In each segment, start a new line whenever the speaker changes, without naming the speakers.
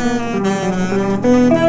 Thank you.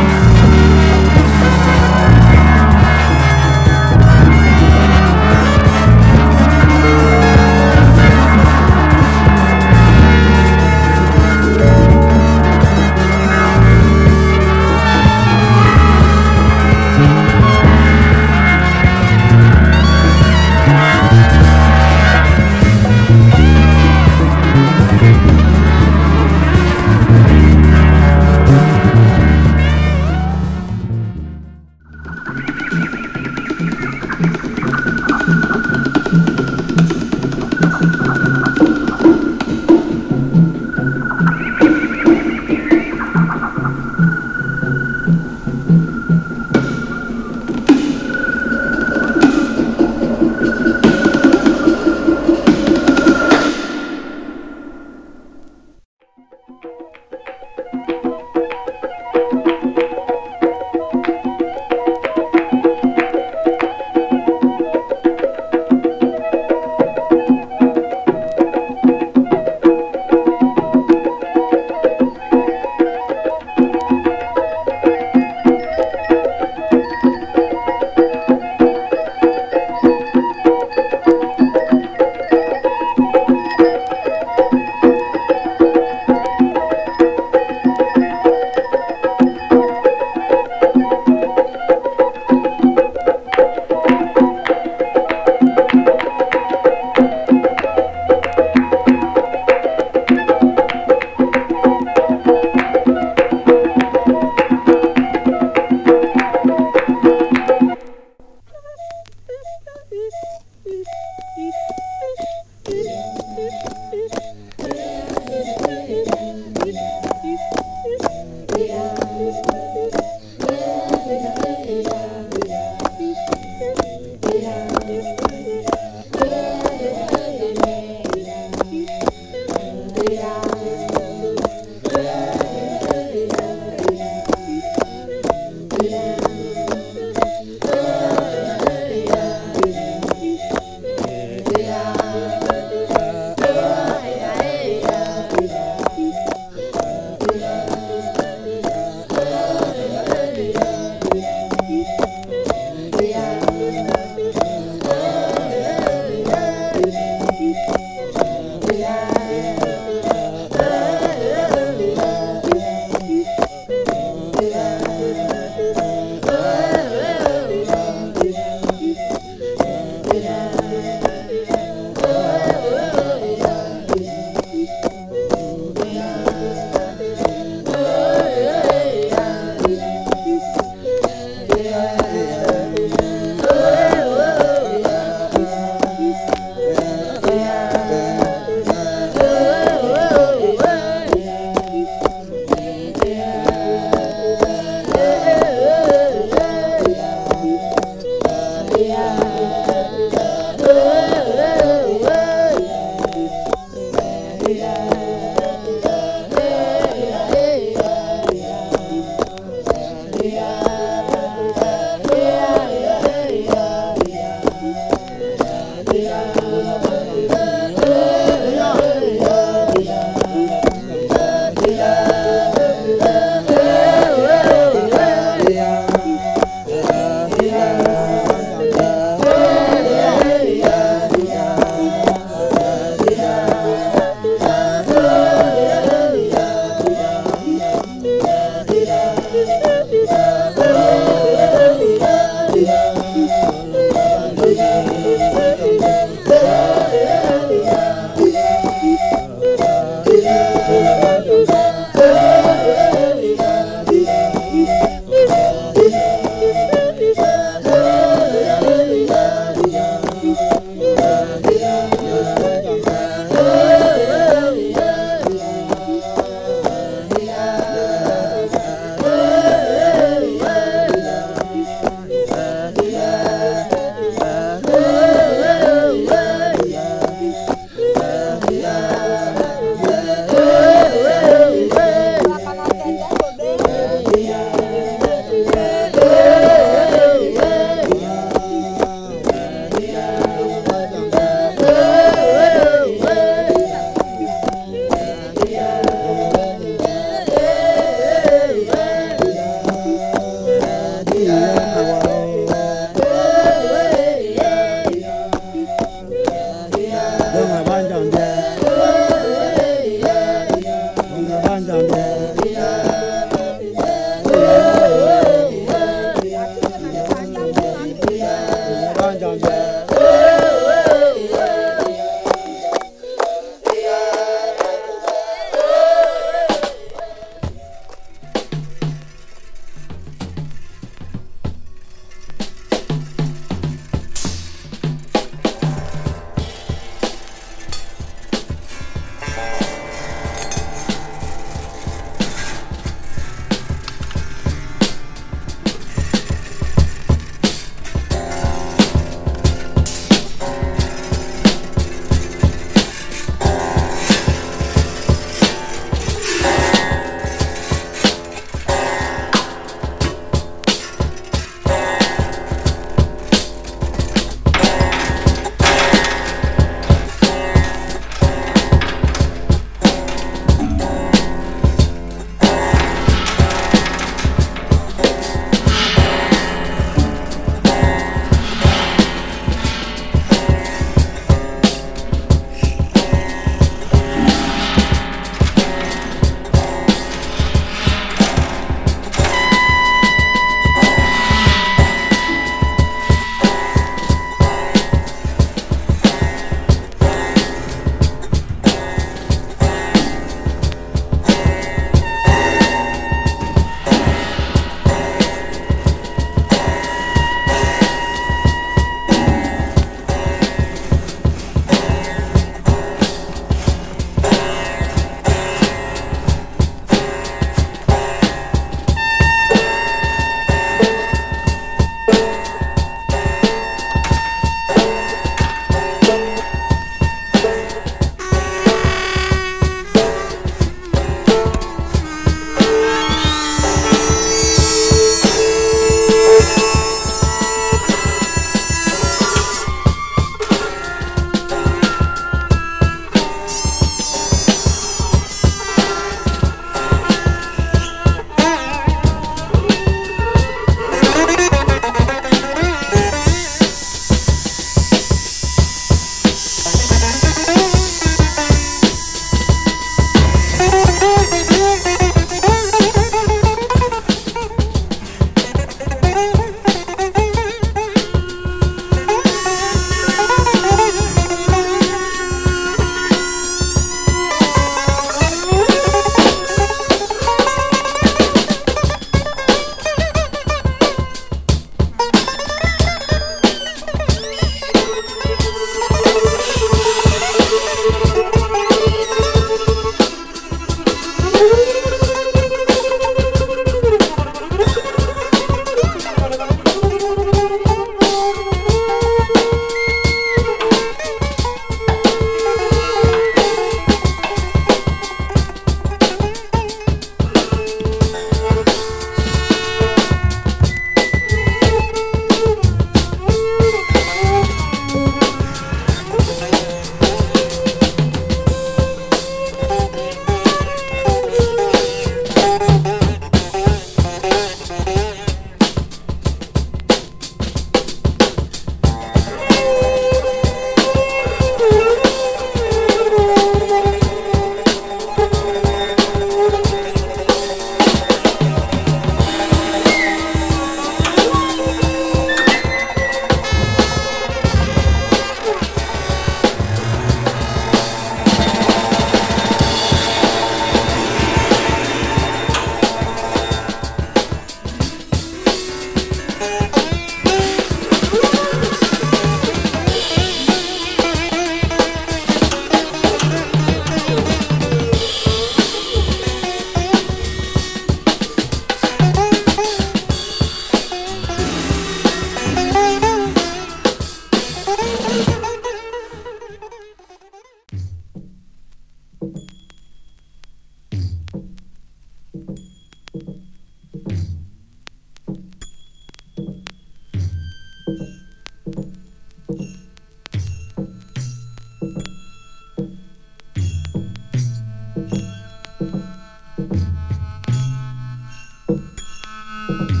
Bye.